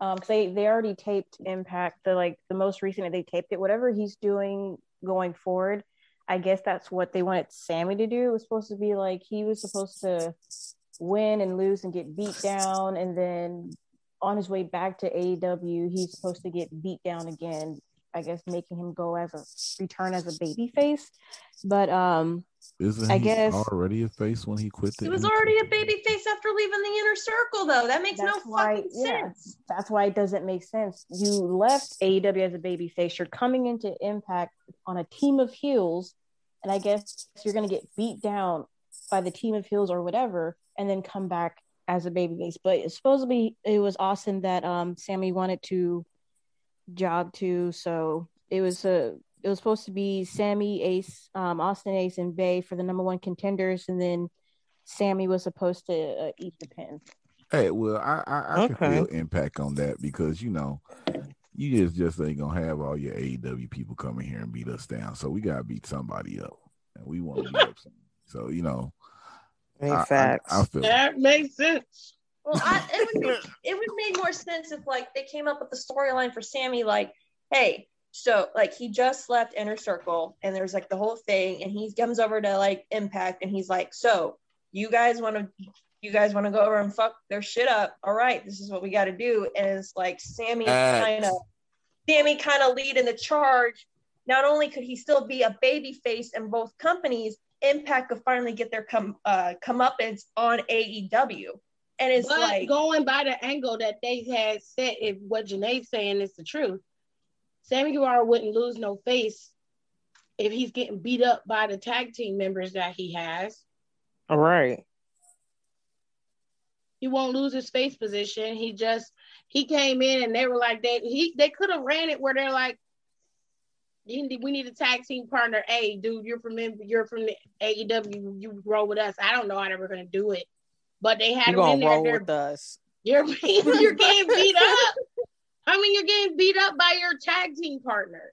um, because they they already taped Impact, the like the most recent they taped it. Whatever he's doing going forward, I guess that's what they wanted Sammy to do. It was supposed to be like he was supposed to win and lose and get beat down, and then on his way back to AEW, he's supposed to get beat down again. I guess making him go as a return as a baby face. But um Isn't I he guess- already a face when he quit the He was Inner already a baby face after leaving the inner circle, though. That makes That's no why- fucking yeah. sense. that's why it doesn't make sense. You left AEW as a baby face. You're coming into Impact on a team of heels, and I guess you're gonna get beat down by the team of heels or whatever, and then come back as a baby face. But it's supposedly it was Austin that um Sammy wanted to jog to, so it was a it was supposed to be Sammy Ace, um, Austin Ace, and Bey for the number one contenders, and then Sammy was supposed to uh, eat the pin. Hey, well, I I, I Okay. can feel impact on that because you know, you just just ain't gonna have all your AEW people coming here and beat us down. So we gotta beat somebody up, and we want to beat up. Somebody. So you know, I, I, facts? I feel it. That makes sense. Well, I, it would make, it would make more sense if like they came up with the storyline for Sammy, like, hey, so like he just left Inner Circle, and there's like the whole thing, and he comes over to like Impact, and he's like, so you guys want to. You guys want to go over and fuck their shit up? All right, this is what we got to do. And it's like Sammy Uh, kind of, Sammy kind of leading the charge. Not only could he still be a baby face in both companies, Impact could finally get their come uh, comeuppance on AEW. And it's but like, going by the angle that they had set, if what Janae's saying is the truth, Sammy Guevara wouldn't lose no face if he's getting beat up by the tag team members that he has. All right. He won't lose his face position. He just he came in and they were like they he they could have ran it where they're like, we need a tag team partner. Hey, dude, you're from you're from the AEW. You roll with us. I don't know how they were gonna do it, but they had You're him in there. roll with us. You're you're getting beat up. I mean, you're getting beat up by your tag team partner.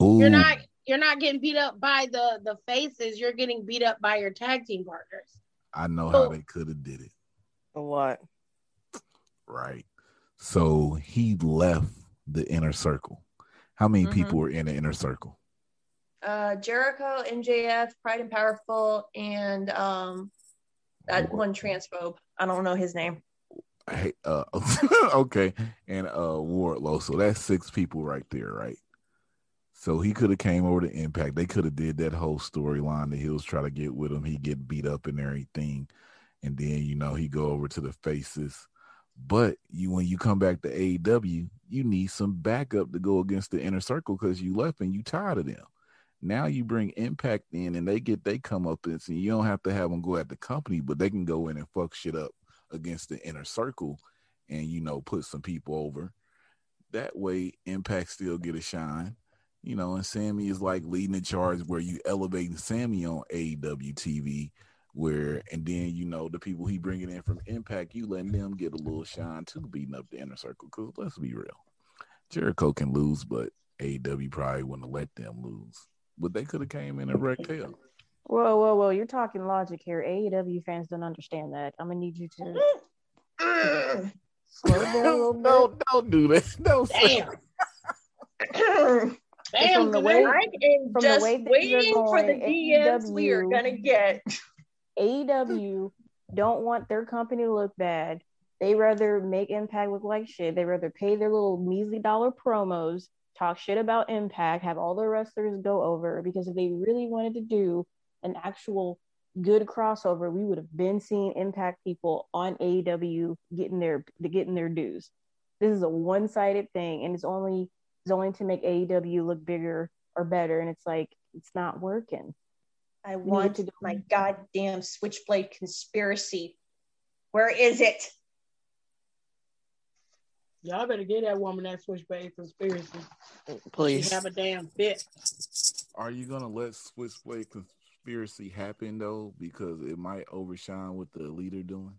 You're not you're not getting beat up by the the faces. You're getting beat up by your tag team partners. I know how they could have did it. What? Right. So he left the inner circle. How many Mhm. people were in the inner circle? uh, Jericho, MJF, Pride and Powerful, and um, that one transphobe. I don't know his name. Uh, okay, and uh, Wardlow. So that's six people right there, right? So he could have came over to Impact. They could have did that whole storyline. The Hills try to get with him. He get beat up and everything, and then you know he go over to the Faces. But you, when you come back to AEW, you need some backup to go against the Inner Circle because you left and you tired of them. Now you bring Impact in, and they get they come up and you don't have to have them go at the company, but they can go in and fuck shit up against the inner circle and you know put some people over. That way impact still get a shine. You know and sammy is like leading the charge where you elevating sammy on aew tv where and then you know the people he bringing in from impact you letting them get a little shine too beating up the inner circle. Because let's be real jericho can lose but aew probably wouldn't have let them lose. But they could have came in and wrecked hell Whoa, whoa, whoa! You're talking logic here. AEW fans don't understand that. I'm gonna need you to slow down a little bit. no don't do that don't say Damn. Damn, from the way- I am From the just way things are waiting for the going, DMs we are gonna get. AEW don't want their company to look bad. They rather make Impact look like shit. They rather pay their little measly dollar promos, talk shit about Impact, have all the wrestlers go over. Because if they really wanted to do an actual good crossover, we would have been seeing Impact people on AEW getting their getting their dues. This is a one sided thing, and it's only it's only to make AEW look bigger or better. And it's like it's not working. I need want to do- my goddamn switchblade conspiracy. Where is it? Y'all better get that woman that switchblade conspiracy. Please. Have a damn fit. Are you gonna let Switchblade conspiracy happen though? Because it might overshine what the leader doing.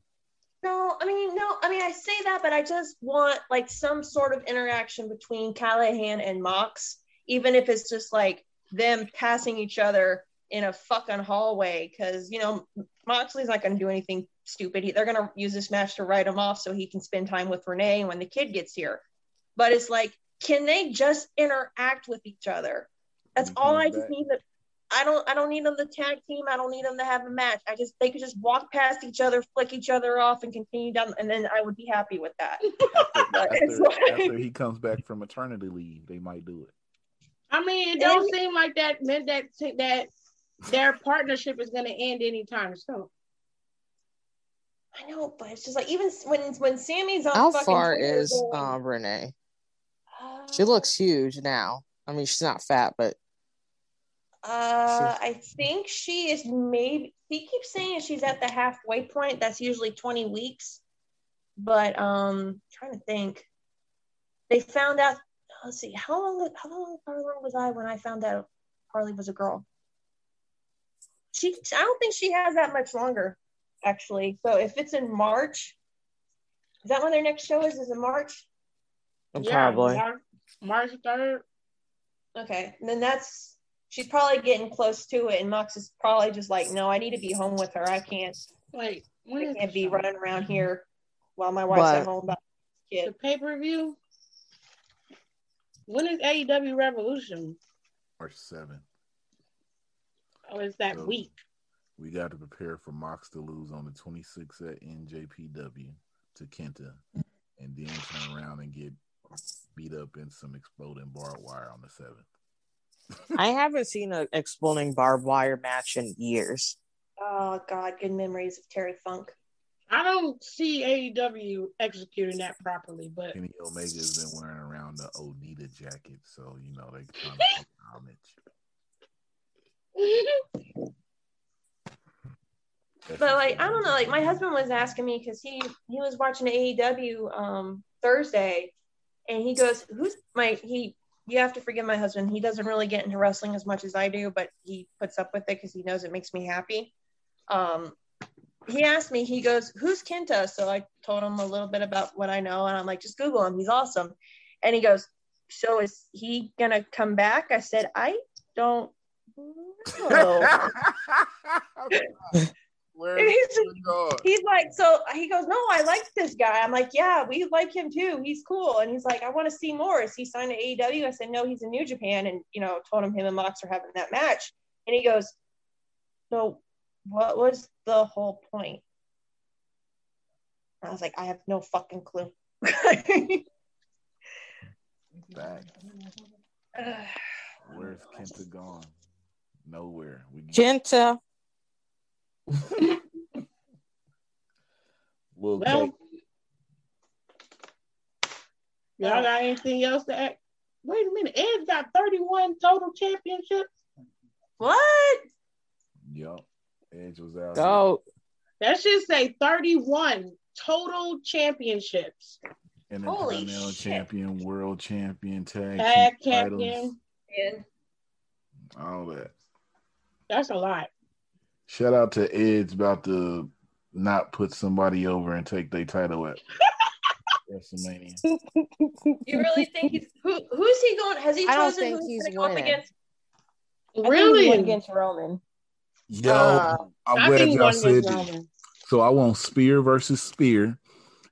No, I mean, no, I mean, I say that, but I just want like some sort of interaction between Callihan and Mox, even if it's just like them passing each other in a fucking hallway because you know Moxley's not going to do anything stupid. He, they're going to use this match to write him off so he can spend time with Renee when the kid gets here. But it's like, can they just interact with each other? That's all I just need. To, I don't. I don't need them to tag team. I don't need them to have a match. I just they could just walk past each other, flick each other off, and continue down, and then I would be happy with that. But it's After, like- after he comes back from maternity leave, they might do it. I mean, it don't seem like that meant that that their partnership is going to end anytime soon. I know, but it's just like even when when Sammy's on. How fucking far Twitter is going, um, Renee? uh, She looks huge now. I mean, she's not fat, but Uh, I think she is maybe. He keeps saying she's at the halfway point. That's usually twenty weeks. But um, trying to think. They found out. Let's see. How long? How long? How long was I when I found out Harley was a girl? She. I don't think she has that much longer, actually. So if it's in March, is that when their next show is? Is in March? probably. March, March 3rd. Okay, and then that's she's probably getting close to it, and Mox is probably just like, no, I need to be home with her. I can't, Wait, when I can't be show? running around here while my wife's But- at home. About The kid. pay per view? When is AEW Revolution? March 7th. Oh, it's that So- week. We got to prepare for Mox to lose on the 26th at NJPW to Kenta and then turn around and get beat up in some exploding barbed wire on the 7th. I haven't seen an exploding barbed wire match in years. Oh God, good memories of Terry Funk. I don't see AEW executing that properly, but Kenny Omega's been wearing around the Onita jacket, so you know they trying to pay homage. But like, I don't know. Like my husband was asking me because he he was watching AEW um Thursday, and he goes, "Who's my he?" You have to forgive my husband. He doesn't really get into wrestling as much as I do, but he puts up with it because he knows it makes me happy. Um, he asked me, he goes, Who's Kenta? So I told him a little bit about what I know, and I'm like, Just Google him. He's awesome. And he goes, So is he gonna come back? I said, I don't know. Where And is he's, it he's like, So he goes, No, I like this guy. I'm like, Yeah, we like him too. He's cool. And he's like, I want to see more. Is he signed to AEW? I said, No, he's in New Japan. And, you know, told him him and Mox are having that match. And he goes, So what was the whole point? I was like, I have no fucking clue. Where's Kenta gone? Nowhere. We Kenta, Lil well, Cake. y'all got anything else to add? Wait a minute, Ed's got 31 total championships. what? Yup. Edge was out. go. That should say 31 total championships. Holy Intercontinental shit. champion, world champion, tag, Tag team titles, champion. Man. all that. That's a lot. Shout out to Edge about to not put somebody over and take their title at WrestleMania. You really think he's who? Who's he going? Has he I don't chosen think who he's he's going to go up winning. against? I think he Really? against Roman. Yo, Uh, I'm I glad think y'all one said was that. Roman. So I want Spear versus Spear,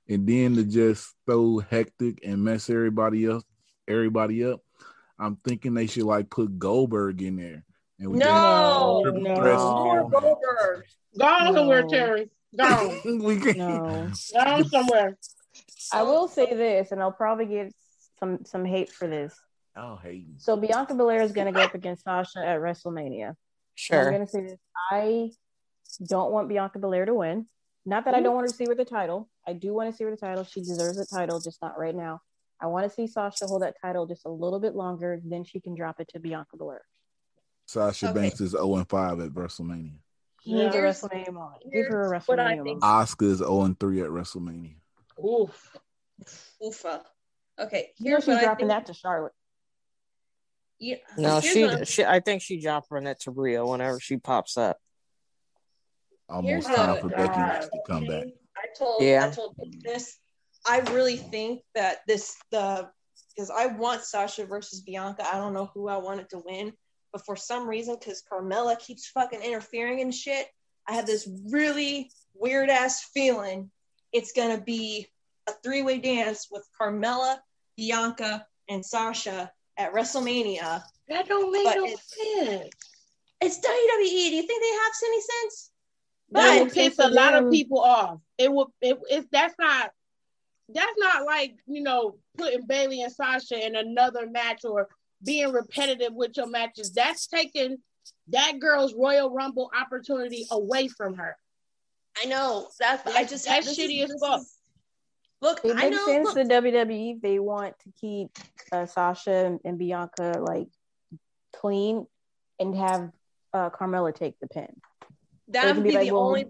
and then to just throw hectic and mess everybody else, everybody up. I'm thinking they should like put Goldberg in there. And we No, Triple no. threat Poor style. Goldberg. Go on somewhere, No. Terry. Go on. we can No. Go somewhere. I will say this, and I'll probably get some some hate for this. Oh, hating. So Bianca Belair is going to go up against Sasha at WrestleMania. Sure. I'm going to say this. I don't want Bianca Belair to win. Not that I don't want her to see her the title. I do want to see her the title. She deserves the title, just not right now. I want to see Sasha hold that title just a little bit longer, then she can drop it to Bianca Belair. Sasha Okay. Banks is 0 and 5 at WrestleMania. She needs a Here's- WrestleMania moment. Give her a here's what I WrestleMania moment. Asuka is 0 and 3 at WrestleMania. Oof. Oofa. Okay, You know here's she's what I dropping think. that to Charlotte. Yeah, No, she, what I'm- she. I think she dropped Renette to Rio whenever she pops up. Almost Here's time the- for Becky Lynch to come back. I told Yeah. I told this. I really think that this the because I want Sasha versus Bianca. I don't know who I wanted to win, but for some reason, because Carmella keeps fucking interfering and shit, I have this really weird ass feeling it's gonna be a three way dance with Carmella, Bianca, and Sasha at WrestleMania. That don't make But no it's- sense. It's WWE. Do you think they have any sense? That would piss a lot of people off. It would. It, it's that's not. That's not like you know putting Bayley and Sasha in another match or being repetitive with your matches. That's taking that girl's Royal Rumble opportunity away from her. I know that. I just That's this shitty is- as this fuck. is- Look, It I makes know. sense look, to WWE they want to keep uh, Sasha and, and Bianca like clean and have uh, Carmella take the pin. that they would be, be like, the well, only.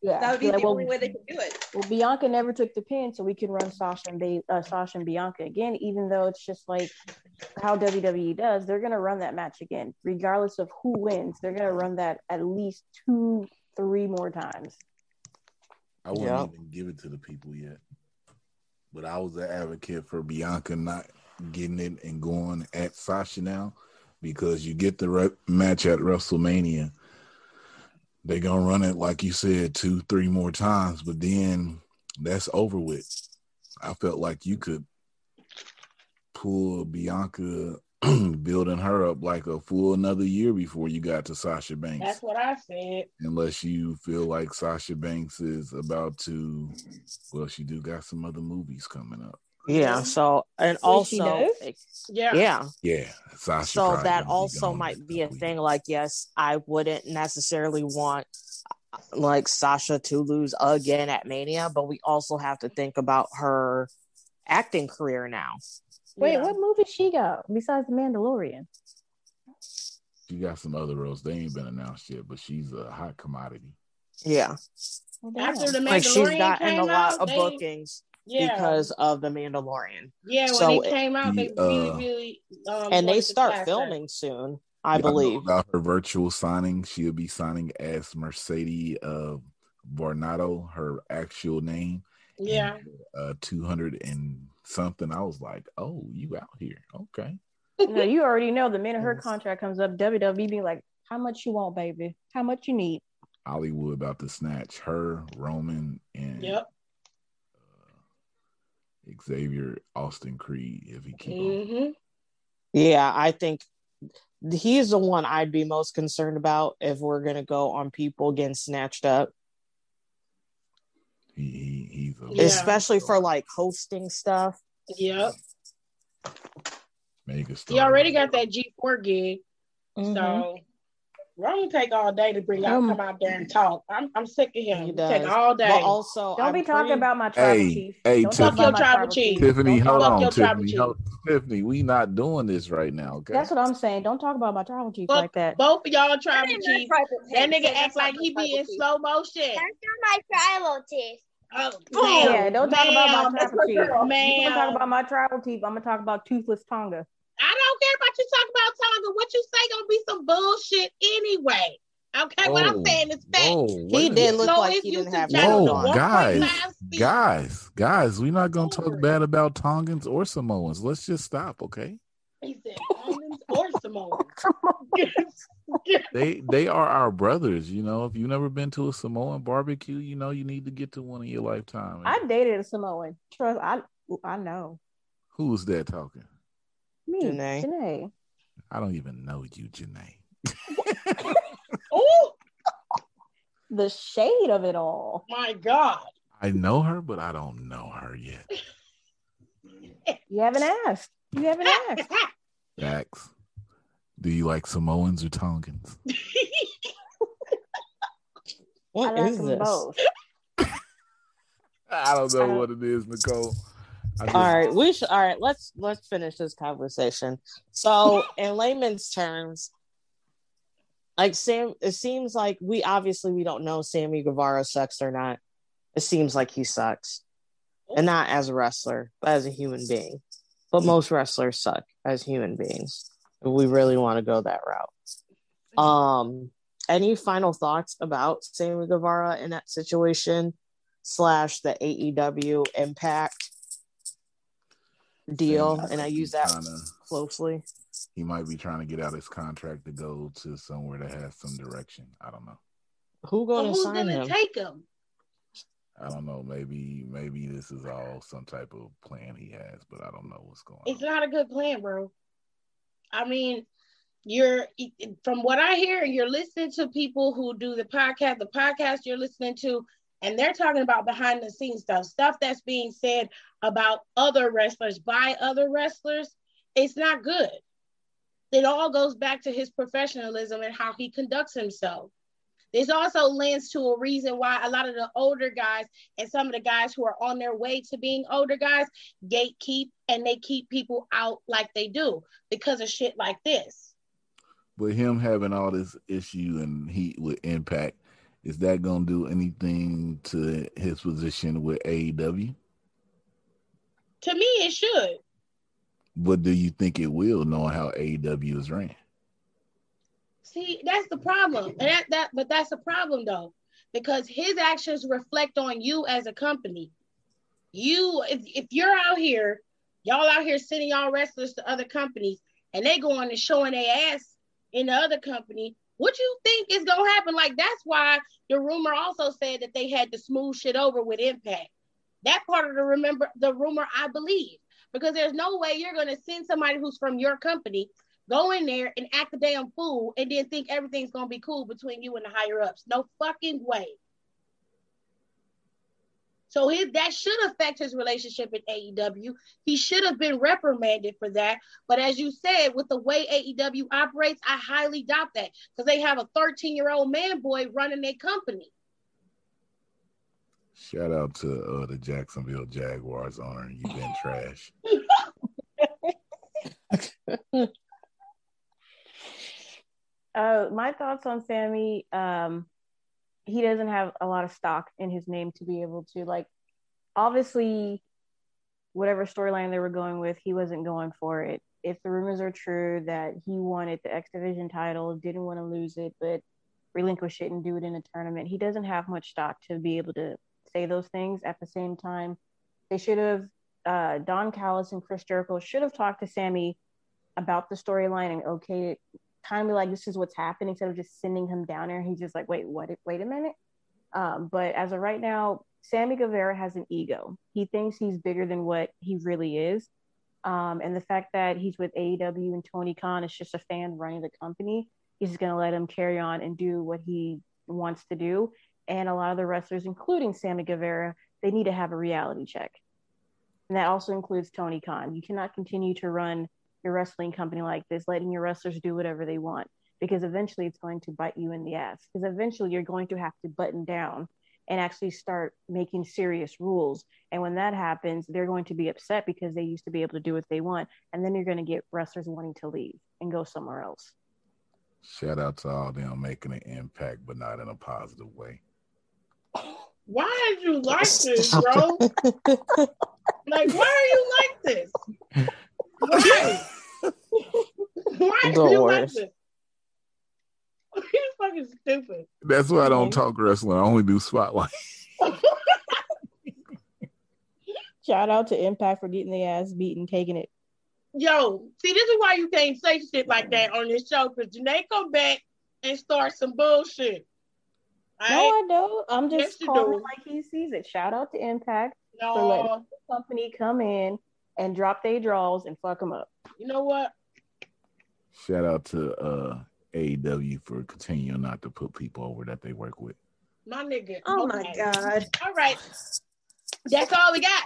Yeah, That would be like, the well, only way they could do it. well, Bianca never took the pin, so we can run Sasha and ba- uh, Sasha and Bianca again. Even though it's just like how WWE does, they're gonna run that match again, regardless of who wins. They're gonna run that at least two, three more times. I wouldn't Yeah. even give it to the people yet. But I was an advocate for Bianca not getting it and going at Sasha now because you get the re- match at WrestleMania. They're going to run it, like you said, two, three more times, but then that's over with. I felt like you could pull Bianca, building her up like a full another year before you got to Sasha Banks That's what I said. unless you feel like Sasha Banks is about to. Well, she do got some other movies coming up. Yeah. So and Wait, she also? Yeah. yeah. Yeah, Sasha. So that gonna be also might be a couple thing. Like, yes, I wouldn't necessarily want like Sasha to lose again at Mania, but we also have to think about her acting career now. Wait, Yeah. what movie she got besides The Mandalorian? she got some other roles. They ain't been announced yet, but she's a hot commodity. Yeah. Well, After damn. the Like she's Mandalorian gotten came a lot out, of they- bookings yeah, because of the Mandalorian. yeah. When so it came out, they really, uh, really, um, And they start cast her. filming soon, I Y'all know believe. about her virtual signing. She'll be signing as Mercedes uh, Varnado, her actual name. Yeah, Uh, two hundred and something. I was like, oh, you out here? Okay. Now, you already know the minute her contract comes up, WWE be like, "How much you want, baby? How much you need?" Hollywood about to snatch her, Roman, and yep. uh, Xavier Austin Creed if he keep on. hmm Yeah, I think he's the one I'd be most concerned about if we're gonna go on people getting snatched up, He, he he's a Yeah. especially for like hosting stuff. Yep. mega star. He already got that G4 gig, Mhm. so Roman take all day to bring out, come out there and talk. I'm, I'm sick of him. He He does. take all day. But also, Don't I'm be talking pretty- about my tribal Hey, chief. hey, Don't Tiffany. talk about my your tribal chief. Tiffany, Don't hold on, Tiffany. chief. Hold, Tiffany, we not doing this right now, okay? That's what I'm saying. Don't talk about my tribal chief Fuck like that. Both of y'all tribal ain't chief. tribal That nigga Yeah, act like he be in slow motion. That's not my tribal chief. Oh, Yeah, don't talk about my that's tribal my chief. girl. You gonna talk about my tribal chief? I'm gonna talk about toothless Tonga. I don't care about you talking about Tonga. What you say gonna be some bullshit anyway. Okay, what I'm oh, saying is fact. whoa, He wait a did look Slow like he used didn't have channel no the on. guys, guys, guys, we're not gonna talk bad about Tongans or Samoans. Let's just stop, okay? He said Tongans or Samoans. They they are our brothers, you know. If you've never been to a Samoan barbecue, you know you need to get to one in your lifetime. I dated a Samoan. Trust, I I know. Who's that talking? Me, Janae. Janae. I don't even know you, Janae. oh The shade of it all. my God. I know her, but I don't know her yet. You haven't asked. You haven't asked. Dax, do you like Samoans or Tongans? What I like is them this? both. I don't know I don't- what it is, Nicole. Just- All right, we should. All right, let's let's finish this conversation. So, in layman's terms, like Sam, it seems like we obviously we don't know Sammy Guevara sucks or not. It seems like he sucks, and not as a wrestler, but as a human being. But most wrestlers suck as human beings. We really want to go that route. Um, any final thoughts about Sammy Guevara in that situation slash the AEW impact? Deal, saying and I use that tryna- closely. he might be trying to get out his contract to go to somewhere that has some direction. I don't know. Who gonna who's sign gonna him? take him? I don't know. Maybe maybe this is all some type of plan he has, but I don't know what's going It's on. not a good plan, bro. I mean, you're from what I hear, you're listening to people who do the podcast, the podcast you're listening to, and they're talking about behind the scenes stuff, stuff that's being said about other wrestlers by other wrestlers. It's not good. It all goes back to his professionalism and how he conducts himself. This also lends to a reason why a lot of the older guys and some of the guys who are on their way to being older guys gatekeep and they keep people out like they do because of shit like this. But him having all this issue and heat with Impact, is that gonna do anything to his position with AEW? To me, it should. But do you think it will, knowing how AEW is ran? See, that's the problem. And that, that but that's the problem though, because his actions reflect on you as a company. You if, if you're out here, y'all out here sending y'all wrestlers to other companies and they go going and showing their ass in the other company, what you think is gonna happen? Like that's why the rumor also said that they had to smooth shit over with impact. That part of the remember the rumor I believe. Because there's no way you're gonna send somebody who's from your company go in there and act a damn fool and then think everything's gonna be cool between you and the higher ups. No fucking way. So his that should affect his relationship in AEW. He should have been reprimanded for that. But as you said, with the way AEW operates, I highly doubt that because they have a 13 year old man boy running their company. Shout out to uh, the Jacksonville Jaguars owner. You've been trash. Uh, my thoughts on Sammy. Um, he doesn't have a lot of stock in his name to be able to like. Obviously, whatever storyline they were going with, he wasn't going for it. If the rumors are true that he wanted the X Division title, didn't want to lose it, but relinquish it and do it in a tournament, he doesn't have much stock to be able to say those things. At the same time, they should have. Uh, Don Callis and Chris Jericho should have talked to Sammy about the storyline and okayed kind of like this is what's happening instead of just sending him down there. He's just like, wait, what? Wait a minute. Um, but as of right now, Sammy Guevara has an ego. He thinks he's bigger than what he really is. Um, and the fact that he's with AEW and Tony Khan is just a fan running the company. He's going to let him carry on and do what he wants to do. And a lot of the wrestlers, including Sammy Guevara, they need to have a reality check. And that also includes Tony Khan. You cannot continue to run your wrestling company like this, letting your wrestlers do whatever they want, because eventually it's going to bite you in the ass. Because eventually you're going to have to button down and actually start making serious rules. And when that happens, they're going to be upset because they used to be able to do what they want. And then you're going to get wrestlers wanting to leave and go somewhere else. Shout out to all them making an impact, but not in a positive way. Why did you like this, bro? like, why are you like this? Why? Why The do you like worst. this? He's fucking stupid. That's why I don't talk wrestling. I only do spotlight. Shout out to Impact for getting the ass beaten, taking it. Yo, see, this is why you can't say shit like that on this show because Janae come back and start some bullshit. No, I don't. I'm just you calling do. it like he sees it. Shout out to Impact for letting the company come in and drop their draws and fuck them up. you know what? Shout out to uh, AEW for continuing not to put people over that they work with. My nigga. Oh my god. All right. That's all we got.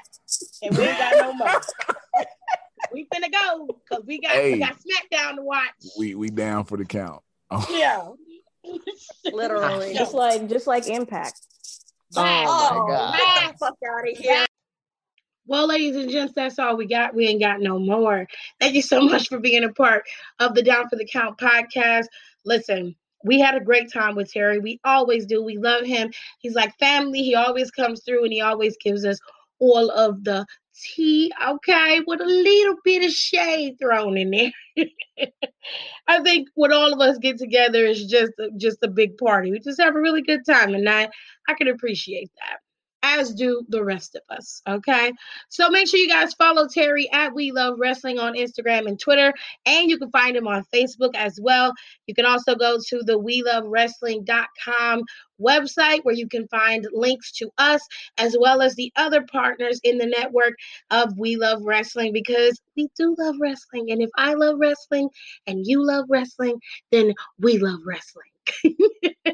And we ain't got no more. we finna go because we got Hey. we got SmackDown to watch. We we down for the count. Yeah. Literally. Just like just like Impact. Bye. Oh my God. Bye. Fuck out of here. Well, ladies and gents, that's all we got. We ain't got no more. Thank you so much for being a part of the Down for the Count podcast. Listen, we had a great time with Terry. We always do. We love him. He's like family. He always comes through and he always gives us all of the tea, okay, with a little bit of shade thrown in there. I think when all of us get together, it's just just a big party. We just have a really good time, and I I can appreciate that. As do the rest of us. Okay. So make sure you guys follow Terry at We Love Wrestling on Instagram and Twitter. And you can find him on Facebook as well. You can also go to the We Love Wrestling.com website where you can find links to us as well as the other partners in the network of We Love Wrestling because we do love wrestling. And if I love wrestling and you love wrestling, then we love wrestling.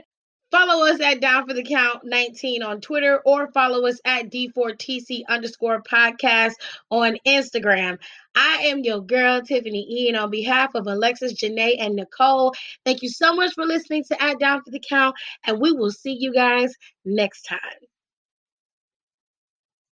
Follow us at Down for the Count 19 on Twitter or follow us at D4TC underscore podcast on Instagram. I am your girl, Tiffany Ian, on behalf of Alexis, Janae, and Nicole. Thank you so much for listening to At Down for the Count, and we will see you guys next time.